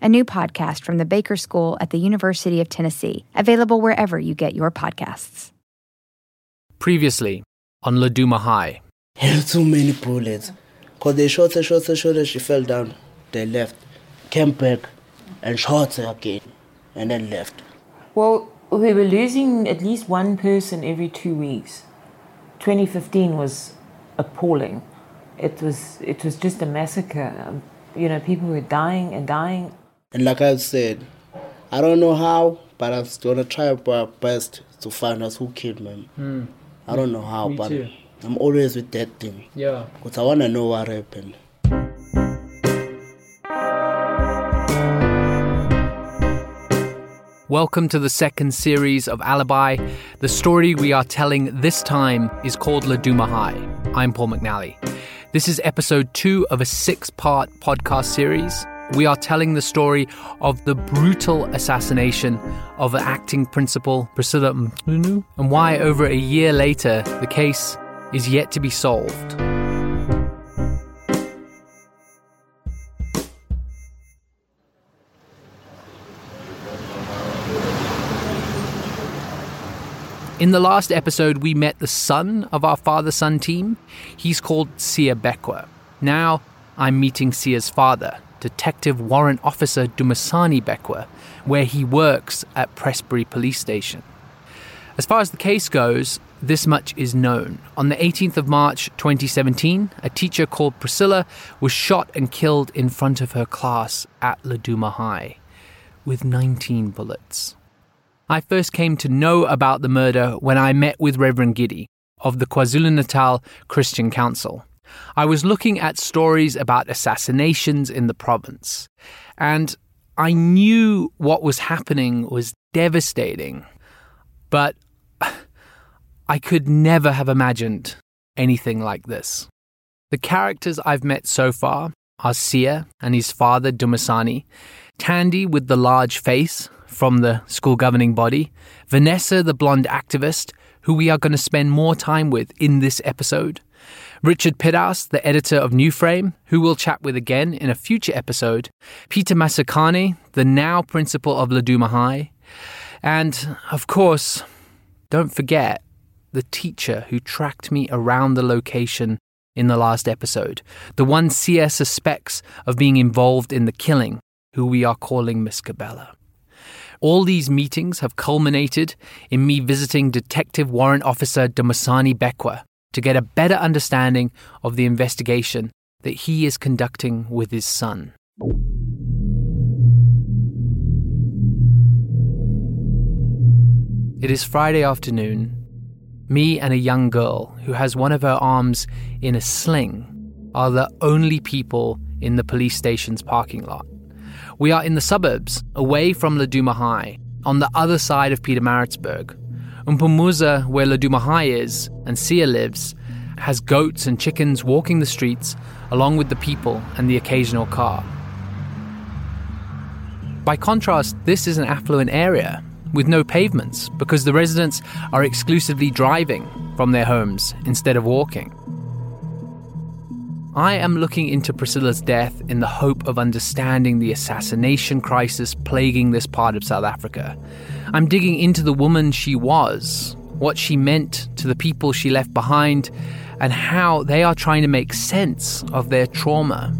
a new podcast from the Baker School at the University of Tennessee, available wherever you get your podcasts. Previously on Laduma High. too many bullets. Because they shot her, shot her, shot her, she fell down. They left, came back, and shot her again, and then left. Well, we were losing at least one person every two weeks. 2015 was appalling. It was, it was just a massacre. Um, you know, people were dying and dying. And like I said, I don't know how, but I'm gonna try my best to find out who killed me. Mm. I don't know how, Me but too. I'm always with that thing. Yeah. Because I wanna know what happened. Welcome to the second series of Alibi. The story we are telling this time is called Laduma High. I'm Paul McNally. This is episode two of a six part podcast series. We are telling the story of the brutal assassination of acting principal, Priscilla Mchunu, and why over a year later the case is yet to be solved. In the last episode, we met the son of our father son team. He's called Sia Bekwa. Now I'm meeting Sia's father, Detective Warrant Officer Dumasani Bekwa, where he works at Prestbury Police Station. As far as the case goes, this much is known. On the 18th of March 2017, a teacher called Priscilla was shot and killed in front of her class at Laduma High with 19 bullets. I first came to know about the murder when I met with Reverend Giddy of the KwaZulu Natal Christian Council. I was looking at stories about assassinations in the province, and I knew what was happening was devastating, but I could never have imagined anything like this. The characters I've met so far are Sia and his father Dumasani, Tandy with the large face from the school governing body, Vanessa the blonde activist, who we are going to spend more time with in this episode, Richard Pithouse, the editor of New Frame, who we'll chat with again in a future episode, Peter Masakane, the now principal of Laduma High, and, of course, don't forget the teacher who tracked me around the location in the last episode, the one Sia suspects of being involved in the killing, who we are calling Miss Cabela. All these meetings have culminated in me visiting Detective Warrant Officer Dumasani Bekwa to get a better understanding of the investigation that he is conducting with his son. It is Friday afternoon. Me and a young girl who has one of her arms in a sling are the only people in the police station's parking lot. We are in the suburbs, away from Laduma High, on the other side of Pietermaritzburg. Umpumuza, where Laduma High is and Sia lives, has goats and chickens walking the streets, along with the people and the occasional car. By contrast, this is an affluent area with no pavements because the residents are exclusively driving from their homes instead of walking. I am looking into Priscilla's death in the hope of understanding the assassination crisis plaguing this part of South Africa. I'm digging into the woman she was, what she meant to the people she left behind, and how they are trying to make sense of their trauma.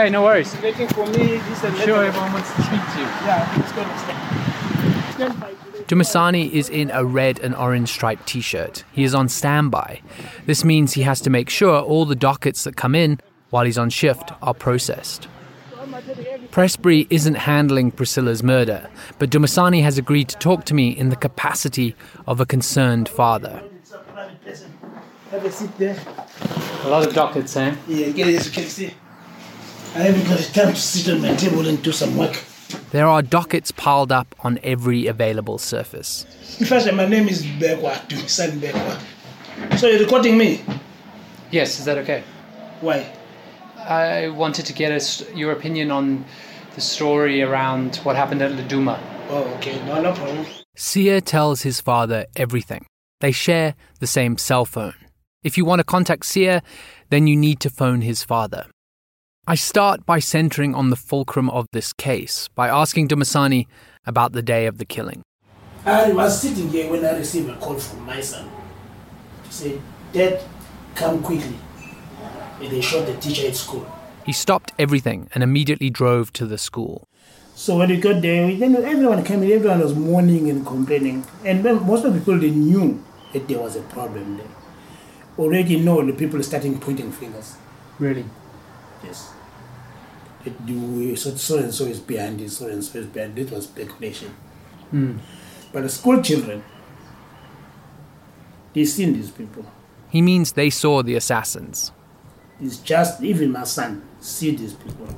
Hey, no worries. Waiting for me. This and Sure, everyone wants to speak to you. Yeah, it's gonna stand. Stand by today. Dumasani is in a red and orange striped t shirt. He is on standby. This means he has to make sure all the dockets that come in while he's on shift are processed. Prestbury isn't handling Priscilla's murder, but Dumasani has agreed to talk to me in the capacity of a concerned father. A. Have a seat there. A lot of dockets, eh? Yeah, get it as you can see. I haven't got the time to sit on my table and do some work. There are dockets piled up on every available surface. First, my name is Bekwa, son Bekwa. So you're recording me? Yes, is that okay? Why? I wanted to get us your opinion on the story around what happened at Laduma. Oh, okay. No, no problem. Sia tells his father everything. They share the same cell phone. If you want to contact Sia, then you need to phone his father. I start by centering on the fulcrum of this case by asking Dumasani about the day of the killing. I was sitting here when I received a call from my son. He said, Dad, come quickly. And they shot the teacher at school. He stopped everything and immediately drove to the school. So when we got there, then everyone came in, everyone was mourning and complaining. And most of the people, they knew that there was a problem there. Already know the people starting pointing fingers. Really? Yes. That you, so, so and so is behind this, so and so is behind this was speculation. Hmm. But the school children, they seen these people. He means they saw the assassins. It's just even my son see these people.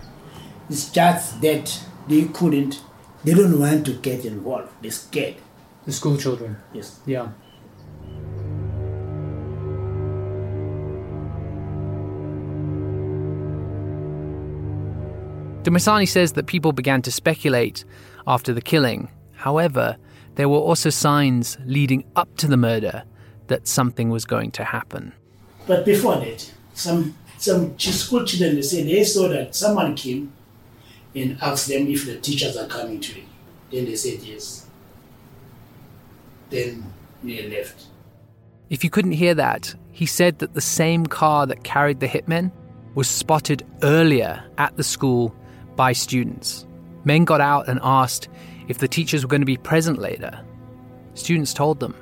It's just that they couldn't, they don't want to get involved. They're scared. The school children. Yes. Yeah. Dumasani says that people began to speculate after the killing. However, there were also signs leading up to the murder that something was going to happen. But before that, some some school children they say they saw that someone came and asked them if the teachers are coming today. Then they said yes. Then they left. If you couldn't hear that, he said that the same car that carried the hitmen was spotted earlier at the school by students. Men got out and asked if the teachers were going to be present later. Students told them,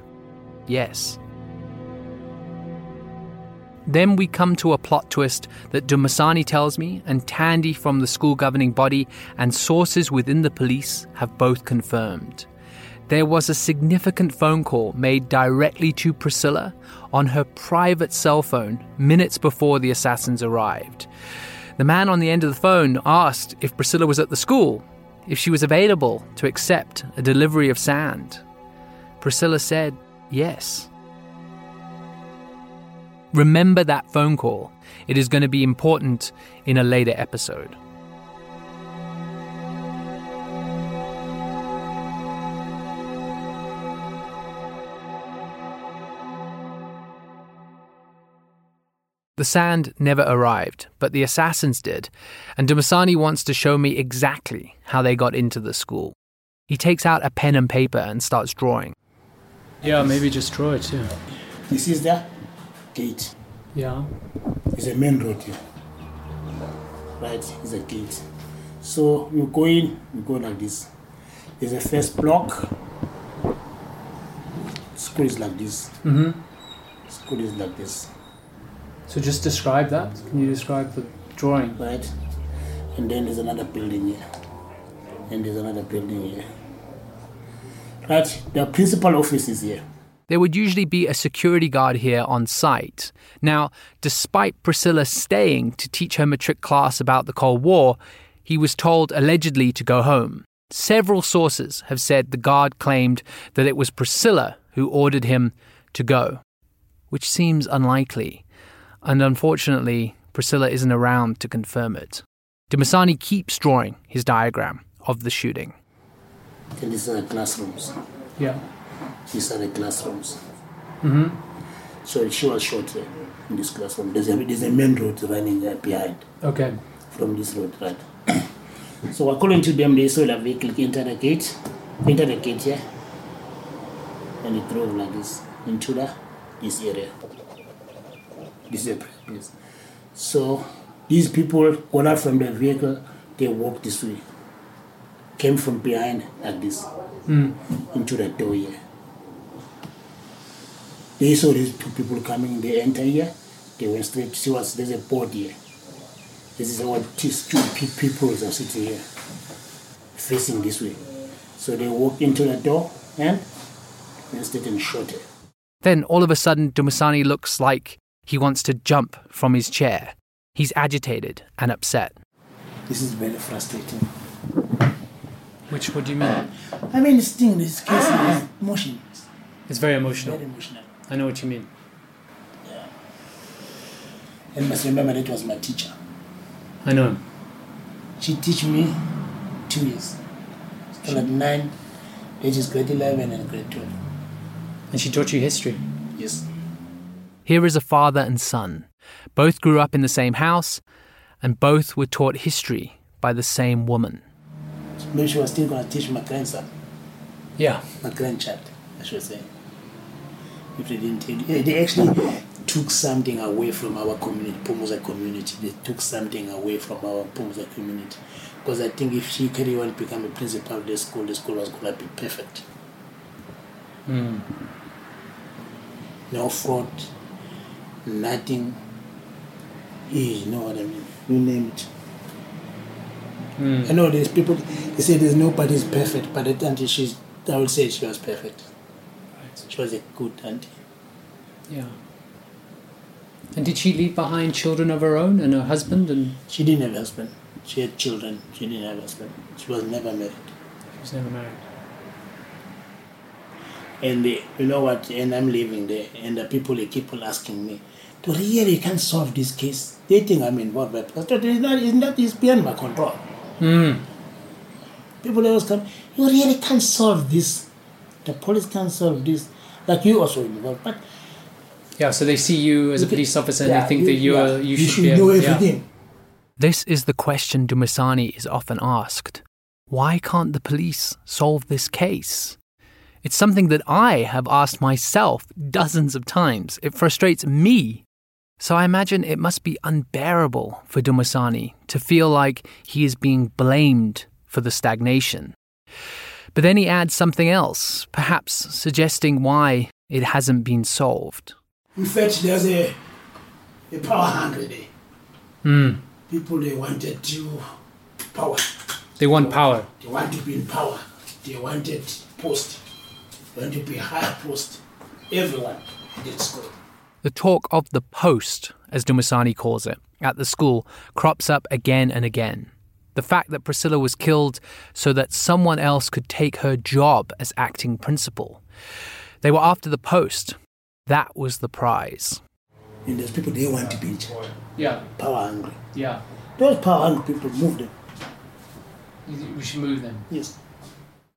yes. Then we come to a plot twist that Dumasani tells me, and Tandy from the school governing body and sources within the police have both confirmed. There was a significant phone call made directly to Priscilla on her private cell phone minutes before the assassins arrived. The man on the end of the phone asked if Priscilla was at the school, if she was available to accept a delivery of sand. Priscilla said yes. Remember that phone call. It is going to be important in a later episode. The sand never arrived, but the assassins did, and Dumasani wants to show me exactly how they got into the school. He takes out a pen and paper and starts drawing. Yeah, maybe just draw it too. This is the gate. Yeah. It's a main road here. Right, it's a gate. So you go in, you go like this. There's a first block. School is like this. Mm-hmm. School is like this. So just describe that. Can you describe the drawing? right? And then there's another building here. And there's another building here. Right? The principal office is here. There would usually be a security guard here on site. Now, despite Priscilla staying to teach her matric class about the Cold War, he was told allegedly to go home. Several sources have said the guard claimed that it was Priscilla who ordered him to go, which seems unlikely. And unfortunately, Priscilla isn't around to confirm it. Dumasani keeps drawing his diagram of the shooting. And these are the classrooms. Yeah. These are the classrooms. Mm-hmm. So she was shot there in this classroom. There's a, there's a main road running behind Okay. from this road, right? so according to them, they saw the vehicle enter the gate, enter the gate here, and it drove like this into the this area. This is. So These people got out from their vehicle, they walked this way. Came from behind like this hmm. into the door here. They saw these two people coming, they enter here, they went straight to see what's there's a board here. This is our these two people are sitting here, facing this way. So they walked into the door and went straight and shot her. Then all of a sudden, Dumasani looks like he wants to jump from his chair. He's agitated and upset. This is very frustrating. Which, what do you mean? I mean, this thing, this case is emotion, It's very emotional. very emotional. I know what you mean. Yeah. And must remember that was my teacher. I know him. She teach me two years. Still at nine, which is grade 11 and grade 12. And she taught you history. Yes. Here is a father and son. Both grew up in the same house, and both were taught history by the same woman. Maybe she was still going to teach my grandson, Yeah. my grandchild, I should say. If they didn't take, they actually took something away from our community, Pomosa community. They took something away from our Pomosa community. Because I think if she carry on to become a principal of the school, the school was going to be perfect. Hmm. No fraud, nothing. You know what I mean? You name it. I know there's people, they say there's nobody is perfect, but that auntie, she's, I would say she was perfect. Right. She was a good auntie. Yeah. And did she leave behind children of her own and her husband? And She didn't have a husband. She had children. She didn't have a husband. She was never married. she was never married. And they, you know what? And I'm living there, and the people they keep on asking me, "To really can't solve this case." They think I'm involved, but I thought it's not. It's not. It's beyond my control. Hmm. People always come. You really can't solve this. The police can't solve this. Like you also involved, but Yeah, so they see you as a You can- police officer and yeah, they think that you yeah, are you, you should, be know able- yeah. everything. This is the question Dumasani is often asked. Why can't the police solve this case? It's something that I have asked myself dozens of times. It frustrates me. So I imagine it must be unbearable for Dumasani to feel like he is being blamed for the stagnation. But then he adds something else, perhaps suggesting why it hasn't been solved. In fact, there's a, a power hungry there. Hmm. People they wanted to power. They want power. They want to be in power. They wanted post. They want to be higher post. Everyone at that school. The talk of the post, as Dumasani calls it, at the school crops up again and again. The fact that Priscilla was killed so that someone else could take her job as acting principal. They were after the post. That was the prize. And there's people they want to be in charge. Yeah, power hungry. yeah. Those power hungry people move them. We should move them. Yes.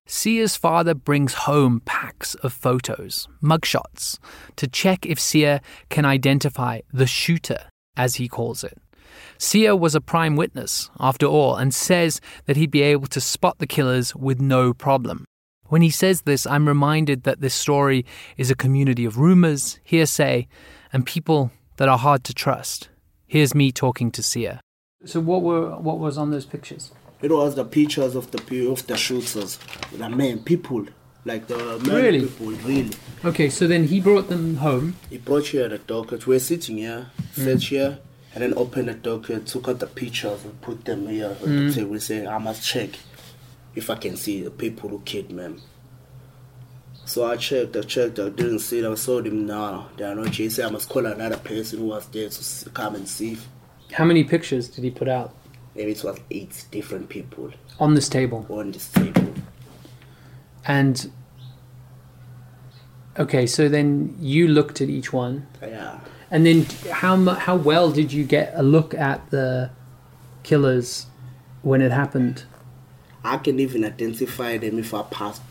Sia's father brings home packs of photos, mugshots, to check if Sia can identify the shooter, as he calls it. Sia was a prime witness, after all, and says that he'd be able to spot the killers with no problem. When he says this, I'm reminded that this story is a community of rumors, hearsay, and people that are hard to trust. Here's me talking to Sia. So what were what was on those pictures? It was the pictures of the of the shooters, the men, people, like the men Really? people, really. Okay, so then he brought them home. He brought here the docket. We're sitting here, mm. sat here, and then opened the docket, took out the pictures and put them here on the mm. table. Say, I must check if I can see the people who killed them. So I checked, I checked, I didn't see them. I saw them now. They are not said, I must call another person who was there to come and see. How many pictures did he put out Maybe it was eight different people on this table? on this table. And okay, so then you looked at each one, Yeah. and then how how well did you get a look at the killers when it happened? I can even identify them if I pass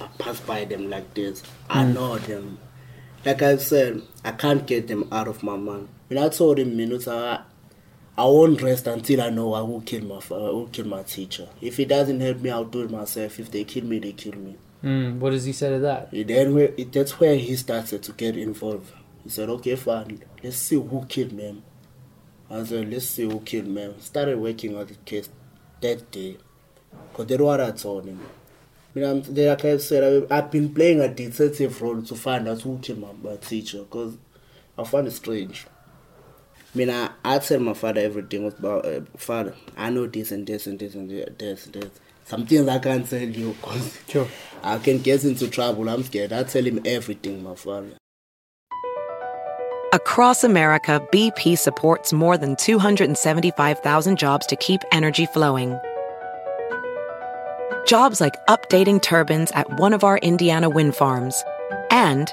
I pass by them like this. I hmm. know them. Like I said, I can't get them out of my mind. When I told him minutes, I I won't rest until I know I will kill my fa- who killed my teacher. If he doesn't help me, I'll do it myself. If they kill me, they kill me. Mm, what does he say to that? Then where, that's where he started to get involved. He said, "Okay, fine. Let's see who killed them. I said, let's see who killed me. Started working on the case that day. Because that's what I told him. I mean, I'm, like I said, I, I've been playing a detective role to find out who killed my, my teacher. Because I found it strange. I mean, I, I tell my father everything about, uh, father, I know this and this and this and this and this. Some things I can't tell you because Sure. I can get into trouble. I'm scared. I tell him everything, my father. Across America, BP supports more than 275,000 jobs to keep energy flowing. Jobs like updating turbines at one of our Indiana wind farms and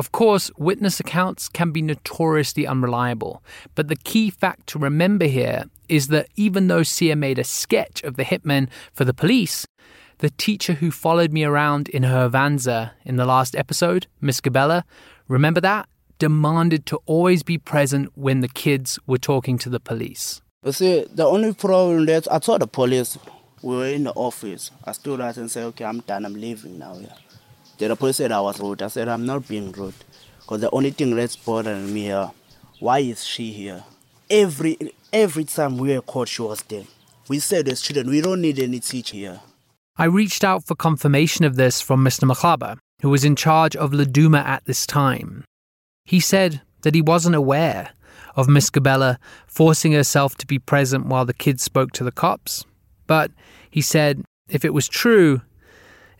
Of course, witness accounts can be notoriously unreliable, but the key fact to remember here is that even though Sia made a sketch of the hitmen for the police, the teacher who followed me around in her Avanza in the last episode, Miss Gabella, remember that? Demanded to always be present when the kids were talking to the police. You see, the only problem that I told the police, we were in the office. I stood out and said, okay, I'm done, I'm leaving now. Yeah. The police said I was rude. I said, I'm not being rude. Because the only thing that's bothering me here, why is she here? Every every time we were caught, she was there. We said as children, we don't need any teacher here. I reached out for confirmation of this from Mr. Maklaba, who was in charge of Laduma at this time. He said that he wasn't aware of Miss Gabella forcing herself to be present while the kids spoke to the cops, but he said if it was true,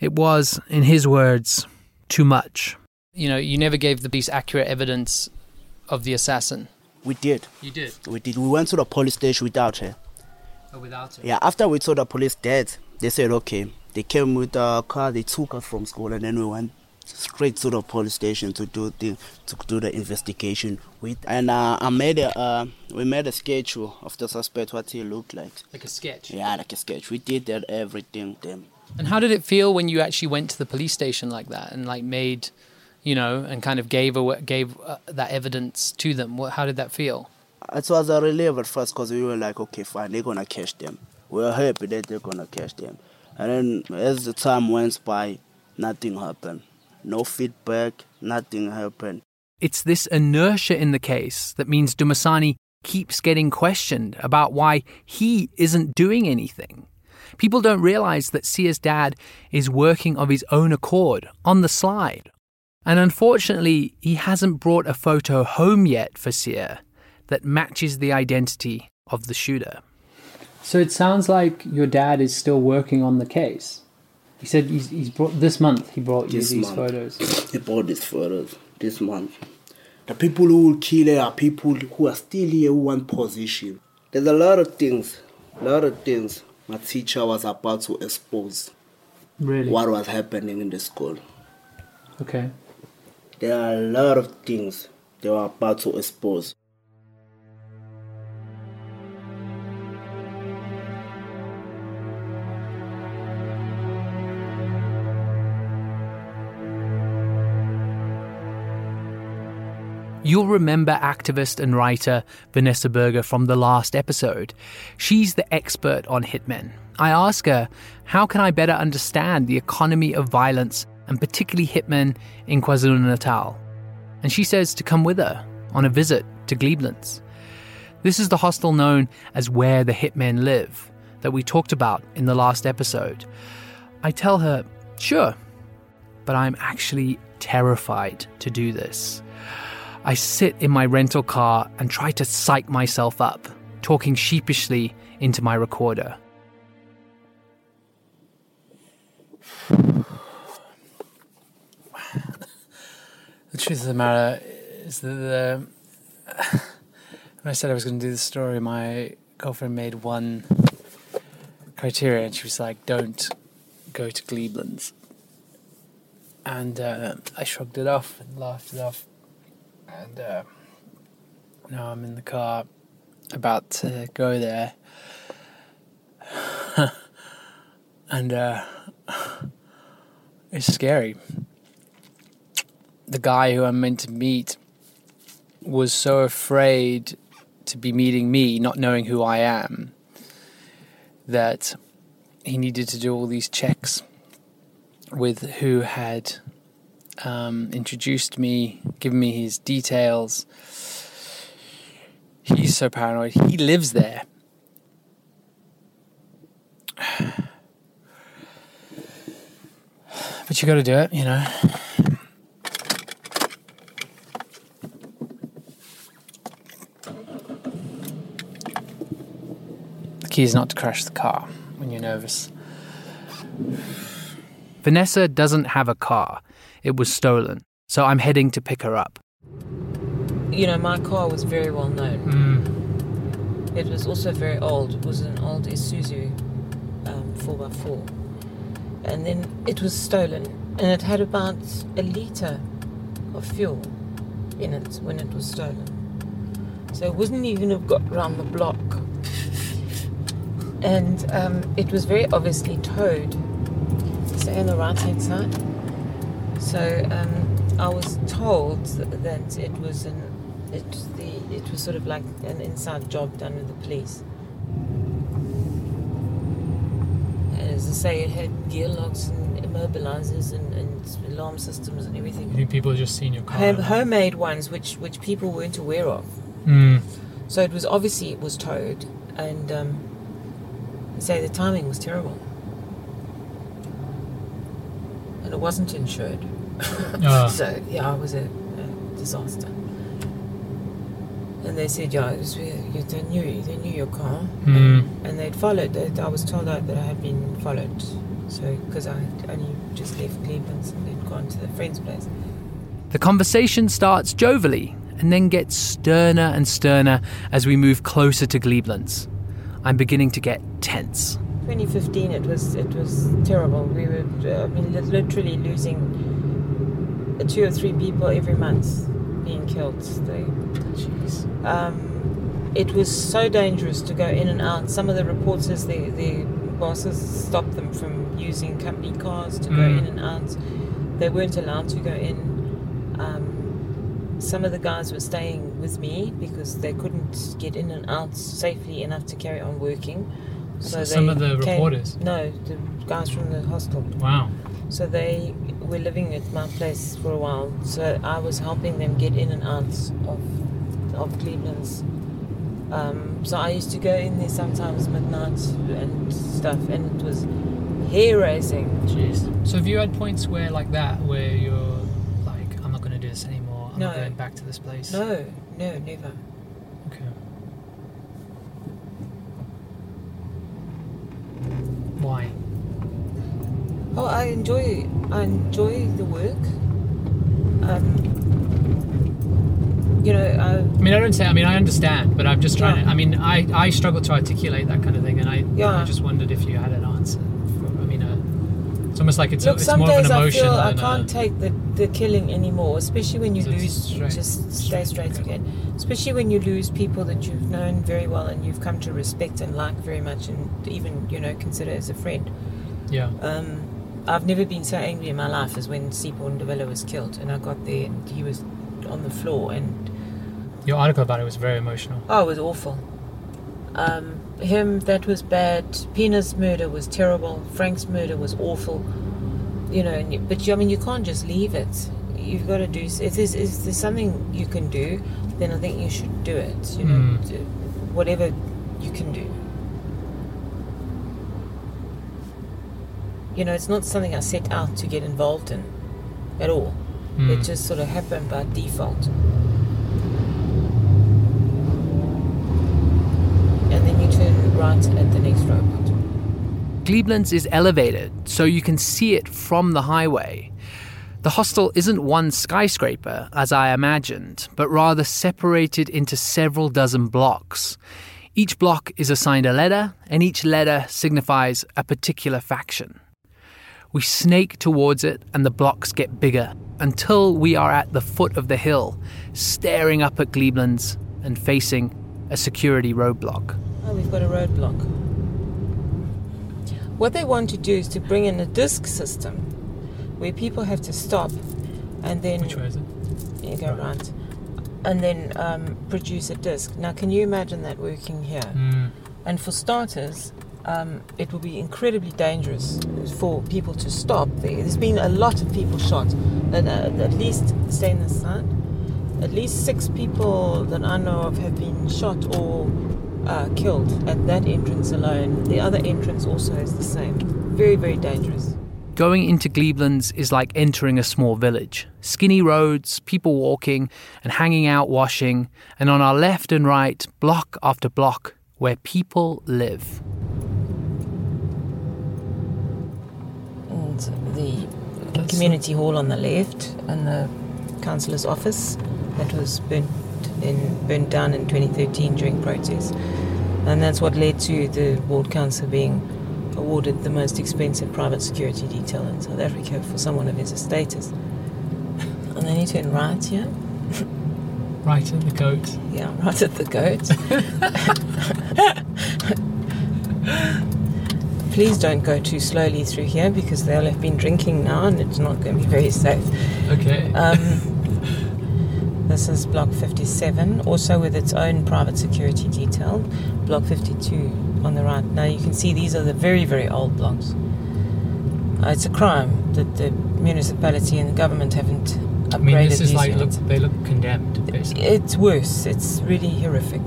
it was, in his words, too much. You know, you never gave the police accurate evidence of the assassin. We did. You did, We did. We went to the police station without her. but without her? Yeah, after we told the police that, they said, okay. They came with a car, they took us from school, and then we went straight to the police station to do the to do the investigation with and uh, I made a uh, we made a schedule of the suspect what he looked like Like a sketch. yeah like a sketch we did that everything then And how did it feel when you actually went to the police station like that and like made, you know, and kind of gave awa- gave uh, that evidence to them? What, how did that feel? it was a relief at first because we were like okay fine they're gonna catch them we were happy that they're gonna catch them and then as the time went by nothing happened no feedback nothing happened It's this inertia in the case that means Dumasani keeps getting questioned about why he isn't doing anything. People don't realize that Sia's dad is working of his own accord on the slide. And unfortunately, he hasn't brought a photo home yet for Sia that matches the identity of the shooter. So it sounds like your dad is still working on the case. He said he's, he's brought this month. He brought you these month. photos. He brought these photos this month. The people who will kill her are people who are still here who want position. There's a lot of things, a lot of things my teacher was about to expose Really? what was happening in the school. Okay. There are a lot of things they were about to expose. You'll remember activist and writer Vanessa Burger from the last episode. She's the expert on hitmen. I ask her, how can I better understand the economy of violence and particularly hitmen in KwaZulu Natal? And she says to come with her on a visit to Glebelands. This is the hostel known as Where the Hitmen Live that we talked about in the last episode. I tell her, sure, but I'm actually terrified to do this. I sit in my rental car and try to psych myself up, talking sheepishly into my recorder. The truth of the matter is that the when I said I was going to do the story, my girlfriend made one criteria, and she was like, "Don't go to Glebelands." And uh, I shrugged it off and laughed it off. And uh, now I'm in the car, about to go there, and uh, it's scary. The guy who I'm meant to meet was so afraid to be meeting me, not knowing who I am, that he needed to do all these checks with who had um, introduced me, given me his details. He's so paranoid. He lives there. But you got to do it, you know. The key is not to crash the car when you're nervous. Vanessa doesn't have a car. It was stolen. So I'm heading to pick her up. You know, my car was very well known. It was also very old. It was an old Isuzu um, 4x4. And then it was stolen. And it had about a litre of fuel in it when it was stolen. So it wouldn't even have got round the block. And um, it was very obviously towed. Stay on the right hand side. So um, I was told that it was an it the it was sort of like an inside job done with the police. And as I say, it had gear locks and immobilizers and, and alarm systems and everything. You think people have just seen your car? Home, homemade ones, which which people weren't aware of. Mm. So it was obviously it was towed, and um, say the timing was terrible, and it wasn't insured. Ah. so yeah, it was a, a disaster. And they said, yeah, it was, you, they knew they knew your car, Mm. and they'd followed. That I was told that, that I had been followed, so because I had only just left Glebelands and had gone to the friend's place. The conversation starts jovially and then gets sterner and sterner as we move closer to Glebelands. I'm beginning to get tense. 2015, it was it was terrible. We were uh, I mean, literally losing two or three people every month being killed. They, um, it was so dangerous to go in and out. Some of the reporters, the the bosses stopped them from using company cars to go Mm. in and out. They weren't allowed to go in. Um, some of the guys were staying with me because they couldn't get in and out safely enough to carry on working. So some of the came- reporters? No, the guys from the hostel. Wow. So they were living at my place for a while. So I was helping them get in and out of of Glebelands. Um, so I used to go in there sometimes at midnight and stuff, and it was hair raising. Jeez. So have you had points where like that, where you're like, I'm not going to do this anymore. I'm not going back to this place. No, no, never. Okay. Why? Oh, I enjoy I enjoy the work. Um, you know, I, I mean, I don't say. I mean, I understand, but I'm just trying Yeah. to. I mean, I I struggle to articulate that kind of thing, and I Yeah. I just wondered if you had an answer. For, I mean, uh, it's almost like it's, a, Look, it's some more of days an I feel I can't take the, the killing anymore, especially when you it's lose. straight. Just stay straight again. Especially when you lose people that you've known very well and you've come to respect and like very much, and even you know consider as a friend. Yeah. Um, I've never been so angry in my life as when Seaborn Devilla was killed, and I got there and he was on the floor, and Your article about it was very emotional. oh, it was awful. Um, him, that was bad. Pina's murder was terrible. Frank's murder was awful. You know, and you, but you, I mean, you can't just leave it. You've got to do. If there's, if there's something you can do, then I think you should do it. You know, Mm. do whatever you can do. You know, it's not something I set out to get involved in at all. Mm. It just sort of happened by default. And then right at the next. Glebelands is elevated, so you can see it from the highway. The hostel isn't one skyscraper, as I imagined, but rather separated into several dozen blocks. Each block is assigned a letter, and each letter signifies a particular faction. We snake towards it, and the blocks get bigger until we are at the foot of the hill, staring up at Glebelands and facing a security roadblock. Oh, we've got a roadblock. What they want to do is to bring in a disc system where people have to stop and then. Which way is it? You go right. And then um, produce a disc. Now, can you imagine that working here? Mm. And for starters, um, it will be incredibly dangerous for people to stop there. There's been a lot of people shot, and uh, at least stay in the sun. At least six people that I know of have been shot or uh, killed at that entrance alone. The other entrance also is the same. Very, very dangerous. Going into Glebelands is like entering a small village. Skinny roads, people walking and hanging out washing, and on our left and right, block after block, where people live. And the community hall on the left and the councillor's office that was burnt in burnt down in 2013 during protests. And that's what led to the ward council being awarded the most expensive private security detail in South Africa for someone of his status. And then you turn right here. Right at the goat. Yeah, right at the goat. Please don't go too slowly through here because they'll have been drinking now and it's not going to be very safe. Okay. Um, this is Block 57, also with its own private security detail. Block 52 on the right. Now you can see these are the very, very old blocks. Uh, it's a crime that the municipality and the government haven't upgraded I mean, this is these like look, they look condemned, basically. It's worse. It's really horrific.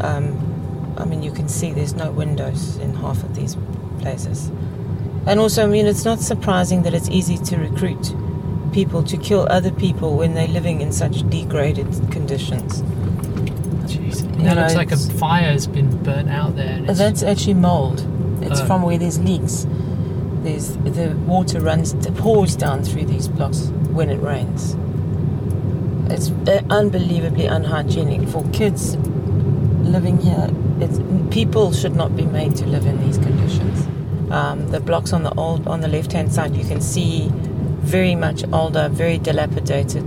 Um, I mean, you can see there's no windows in half of these places. And also, I mean, it's not surprising that it's easy to recruit people to kill other people when they're living in such degraded conditions. Jeez. You That know, looks like a fire has been burnt out there. And it's, That's actually mold. It's Oh. from where there's leaks. There's the water runs pours down through these blocks when it rains. It's uh, unbelievably unhygienic for kids living here. It's, people should not be made to live in these conditions. Um, the blocks on the old on the left hand side, you can see very much older, very dilapidated.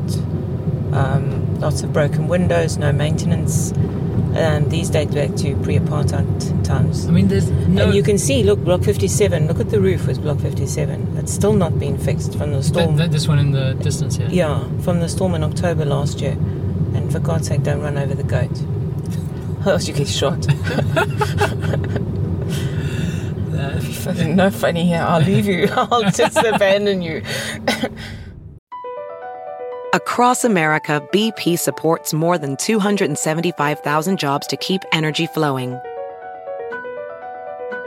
Um, lots of broken windows, no maintenance. And these date back to pre-apartheid times. I mean, there's no. And you can see, look, Block 57. Look at the roof with Block 57. It's still not been fixed from the Th- storm. th- this one in the distance here. yeah, from the storm in October last year. And for God's sake, don't run over the goat. Or else you get shot. Uh, no funny here. I'll leave you. I'll just abandon you. Across America, BP supports more than 275,000 jobs to keep energy flowing.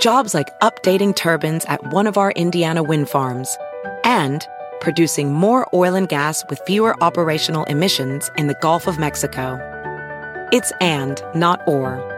Jobs like updating turbines at one of our Indiana wind farms and producing more oil and gas with fewer operational emissions in the Gulf of Mexico. It's and, not or.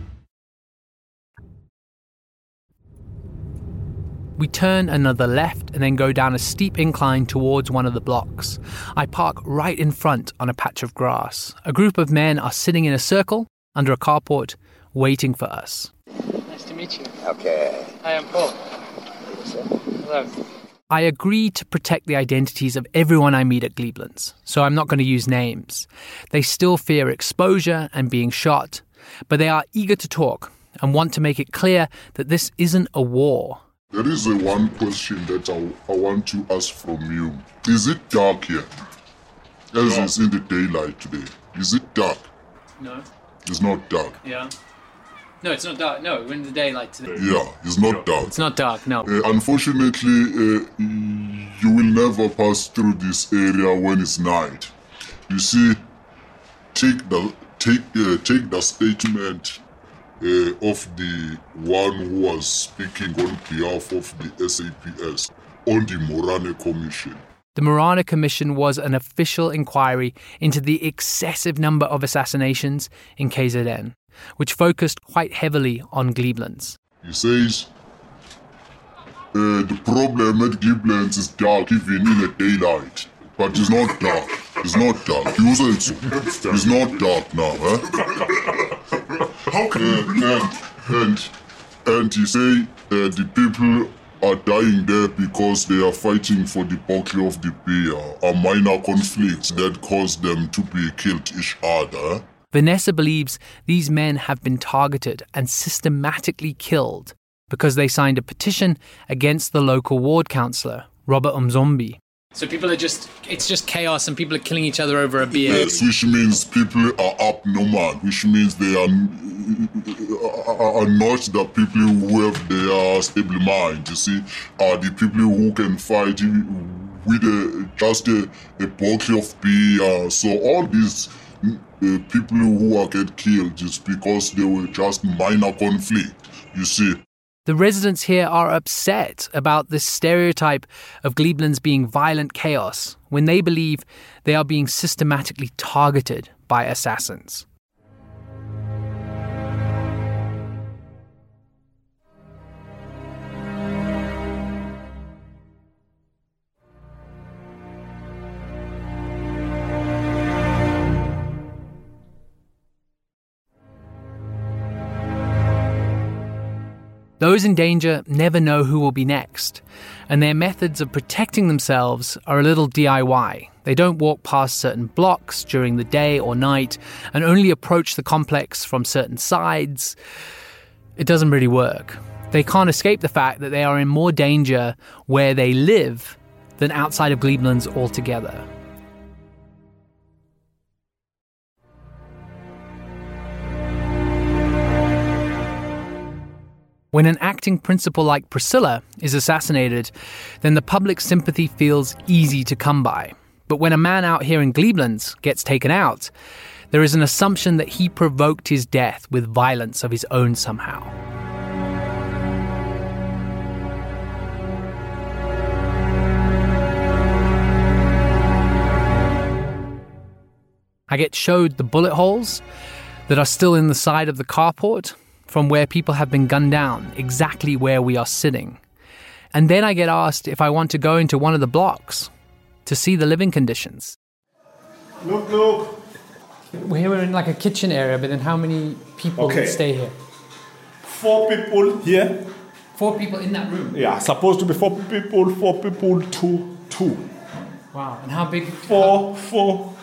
We turn another left and then go down a steep incline towards one of the blocks. I park right in front on a patch of grass. A group of men are sitting in a circle under a carport waiting for us. nice to meet you. Okay. Hi, I'm Paul. Hello. I agree to protect the identities of everyone I meet at Glebelands, so I'm not going to use names. They still fear exposure and being shot, but they are eager to talk and want to make it clear that this isn't a war. There is a one question that I, I want to ask from you. Is it dark here? As it's in the daylight today. Is it dark? No. It's not dark. Yeah. No, it's not dark. No, we're in the daylight today. Yeah, it's not dark. It's not dark. No. Uh, unfortunately, uh, you will never pass through this area when it's night. You see, take the take uh, take the statement uh, of the one who was speaking on behalf of the SAPS on the Moerane Commission. The Moerane Commission was an official inquiry into the excessive number of assassinations in KZN, which focused quite heavily on Glebelands. He says uh, the problem at Glebelands is dark even in the daylight. But it's not dark. It's not dark. You said so. It's not dark now, huh? How can uh, and, and, and he say uh, the people are dying there because they are fighting for the pocket of the beer, a minor conflict that caused them to be killed each other. Vanessa believes these men have been targeted and systematically killed because they signed a petition against the local ward councillor, Robert Mzobe. So people are just, it's just chaos and people are killing each other over a beer. Yes, which means people are abnormal, which means they are, are not the people who have their stable mind, you see, are the people who can fight with a, just a, a bottle of beer. So all these uh, people who are get killed just because they were just minor conflict, you see. The residents here are upset about this stereotype of Glebelands being violent chaos when they believe they are being systematically targeted by assassins. Those in danger never know who will be next, and their methods of protecting themselves are a little DIY. They don't walk past certain blocks during the day or night and only approach the complex from certain sides. It doesn't really work. They can't escape the fact that they are in more danger where they live than outside of Glebelands altogether. When an acting principal like Priscilla is assassinated, then the public sympathy feels easy to come by. But when a man out here in Glebelands gets taken out, there is an assumption that he provoked his death with violence of his own somehow. I get showed the bullet holes that are still in the side of the carport from where people have been gunned down, exactly where we are sitting. And then I get asked if I want to go into one of the blocks to see the living conditions. Look, look. We're here in like a kitchen area, but then how many people Okay. stay here? Four people here. Four people in that room. Yeah, supposed to be four people, four people, two, two. Wow. And how big? Four, four.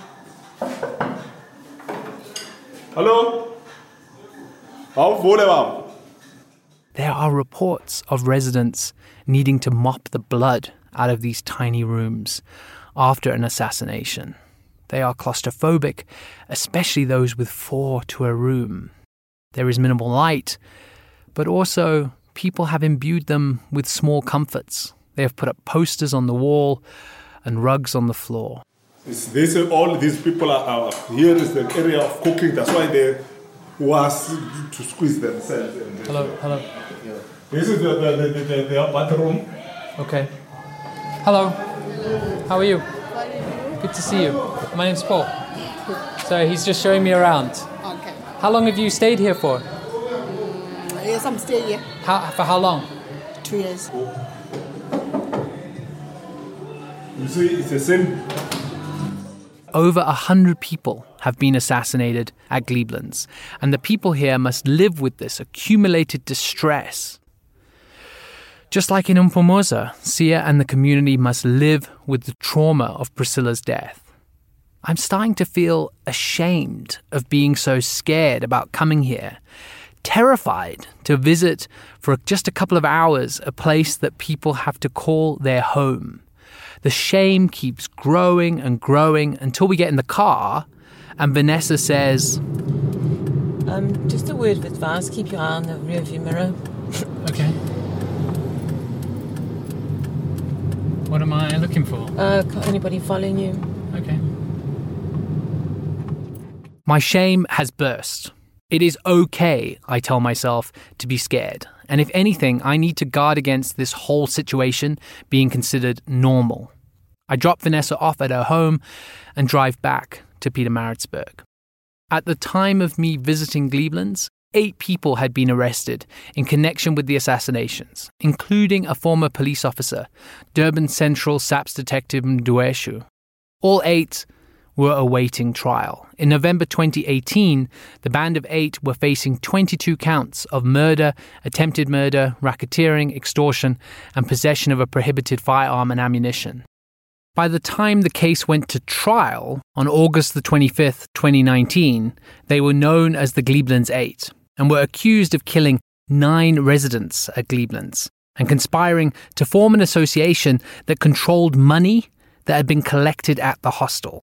Hello? Baba. There are reports of residents needing to mop the blood out of these tiny rooms after an assassination. They are claustrophobic, especially those with four to a room. There is minimal light, but also people have imbued them with small comforts. They have put up posters on the wall and rugs on the floor. It's this, all these people are, are here is the area of cooking. That's why they was to squeeze themselves. And Hello, hello. This is the, the, the, the, the, the bathroom. Okay. Hello. How are you? Good to see you. My name's Paul. So he's just showing me around. Okay. How long have you stayed here for? Yes, I'm staying here. How, for how long? Two years. You see, it's the same. Over a hundred people have been assassinated at Glebelands, and the people here must live with this accumulated distress. Just like in Umfomoza, Sia and the community must live with the trauma of Priscilla's death. I'm starting to feel ashamed of being so scared about coming here, terrified to visit for just a couple of hours a place that people have to call their home. The shame keeps growing and growing until we get in the car and Vanessa says, Um, just a word of advice: keep your eye on the rearview mirror. Okay. What am I looking for? Uh, anybody following you? Okay. My shame has burst. It is okay, I tell myself, to be scared. And if anything, I need to guard against this whole situation being considered normal. I drop Vanessa off at her home and drive back to Pietermaritzburg. At the time of me visiting Glebelands, eight people had been arrested in connection with the assassinations, including a former police officer, Durban Central SAPS detective Mdweshu. All eight were awaiting trial. In November 2018, the Band of Eight were facing 22 counts of murder, attempted murder, racketeering, extortion, and possession of a prohibited firearm and ammunition. By the time the case went to trial on August the 25th, 2019, they were known as the Glebelands Eight and were accused of killing nine residents at Glebelands and conspiring to form an association that controlled money that had been collected at the hostel.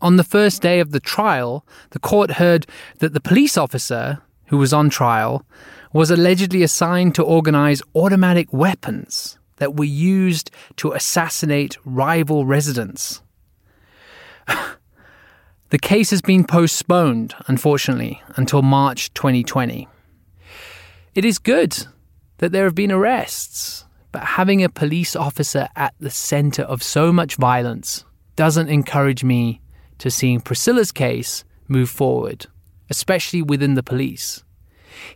On the first day of the trial, the court heard that the police officer who was on trial was allegedly assigned to organize automatic weapons that were used to assassinate rival residents. the case has been postponed, unfortunately, until March 2020. It is good that there have been arrests, but having a police officer at the center of so much violence doesn't encourage me to seeing Priscilla's case move forward, especially within the police.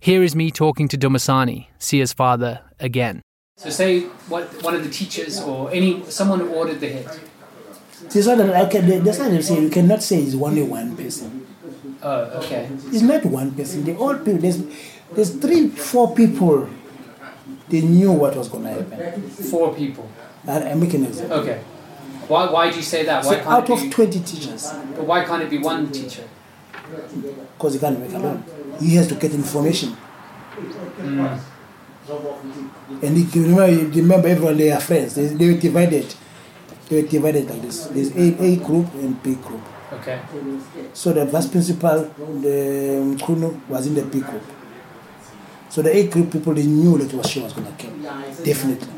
Here is me talking to Dumasani, Sia's father, again. So, say what one of the teachers or any someone who ordered the hit. This one, I can, that's why I'm saying you cannot say it's only one person. Oh, okay. It's not one person. They all people. There's, there's three, four people. They knew what was going to happen. Four people. I, I'm making an example. Okay. Why, why do you say that? Why So can't out it of be, 20 teachers, But why can't it be one teacher? because he can't work alone, he has to get information. Mm. And he, you remember, you remember everyone, they are friends. They, they were divided. They were divided like this. There's A, A group and B group. Okay. So the vice principal, the Kuno, was in the B group. So the A group people, they knew that was she was going to kill. Definitely.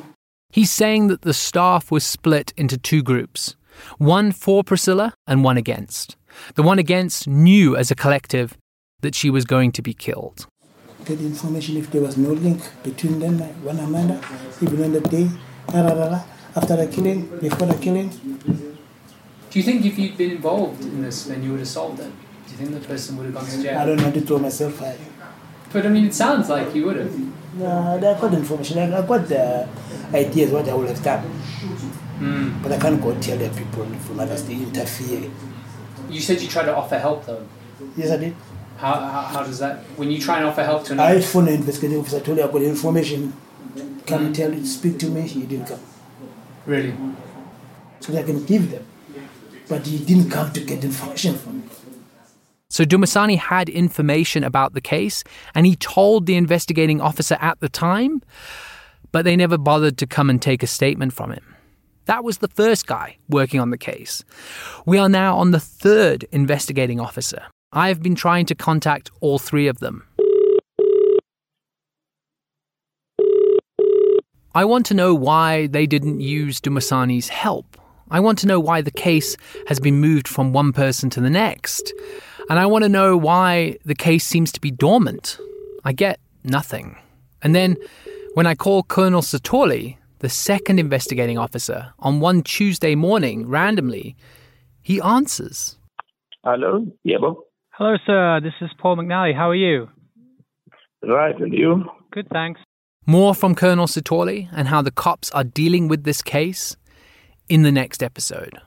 He's saying that the staff was split into two groups one for Priscilla and one against. The one against knew as a collective that she was going to be killed. Get information if there was no link between them, like one another, even on the day, after the killing, before the killing. Do you think if you'd been involved in this, then you would have solved it? Do you think the person would have gone to jail? I don't know how to throw myself. I, But I mean, it sounds like you would have. no, I got information. I, I got the ideas what I would have done. Mm. But I can't go tell the people from others they interfere. You said you tried to offer help, though. Yes, I did. How, how, how does that? When you try and offer help to an I another. phoned the investigating officer, told him I got information. Come and tell you, speak to me. He didn't come. Really? So that I can give them. But he didn't come to get information from me. So Dumasani had information about the case, and he told the investigating officer at the time, but they never bothered to come and take a statement from him. That was the first guy working on the case. We are now on the third investigating officer. I have been trying to contact all three of them. I want to know why they didn't use Dumasani's help. I want to know why the case has been moved from one person to the next. And I want to know why the case seems to be dormant. I get nothing. And then when I call Colonel Satorli, the second investigating officer, on one Tuesday morning randomly, he answers. Hello, Yebo. Hello, sir. This is Paul McNally. How are you? Right, and you? Good, thanks. More from Colonel Satorli and how the cops are dealing with this case in the next episode.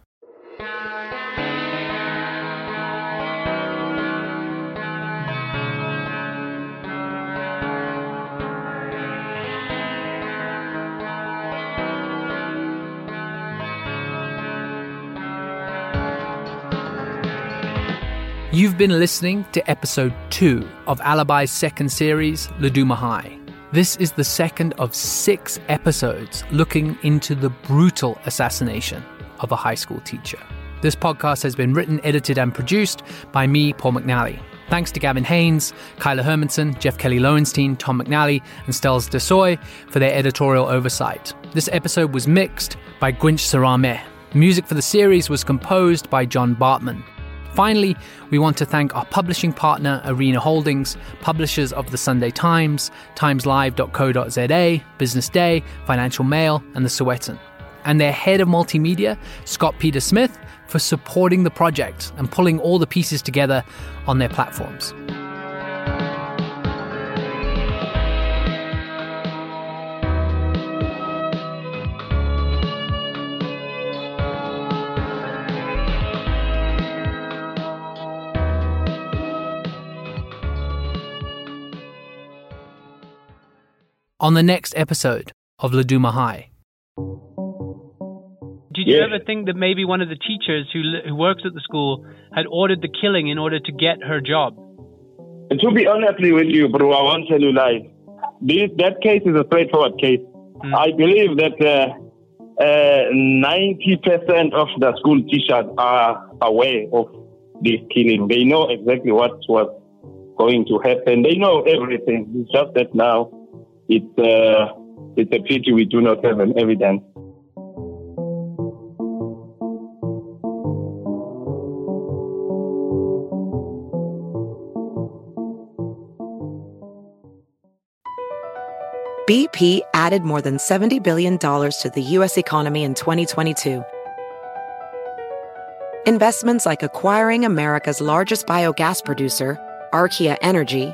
You've been listening to episode 2 of Alibi's second series, Laduma High. This is the second of six episodes looking into the brutal assassination of a high school teacher. This podcast has been written, edited, and produced by me, Paul McNally. Thanks to Gavin Haynes, Kyla Hermanson, Jeff Kelly Lowenstein, Tom McNally, and Stels Desoy for their editorial oversight. This episode was mixed by Gwynch Sarame. Music for the series was composed by John Bartman. Finally, we want to thank our publishing partner, Arena Holdings, publishers of The Sunday Times, timeslive.co.za, Business Day, Financial Mail, and The Sowetan, and their head of multimedia, Scott Peter Smith, for supporting the project and pulling all the pieces together on their platforms. On the next episode of Laduma High. Did you ever think that maybe one of the teachers who li- who works at the school had ordered the killing in order to get her job? And to be honestly with you, bro, I won't tell you lies. This, that case is a straightforward case. I believe that uh, uh, 90% of the school teachers are aware of this killing. They know exactly what was going to happen. They know everything. It's just that now it's, uh, it's a pity we do not have an evidence. BP added more than $70 billion to the U.S. economy in 2022. Investments like acquiring America's largest biogas producer, Archaea Energy,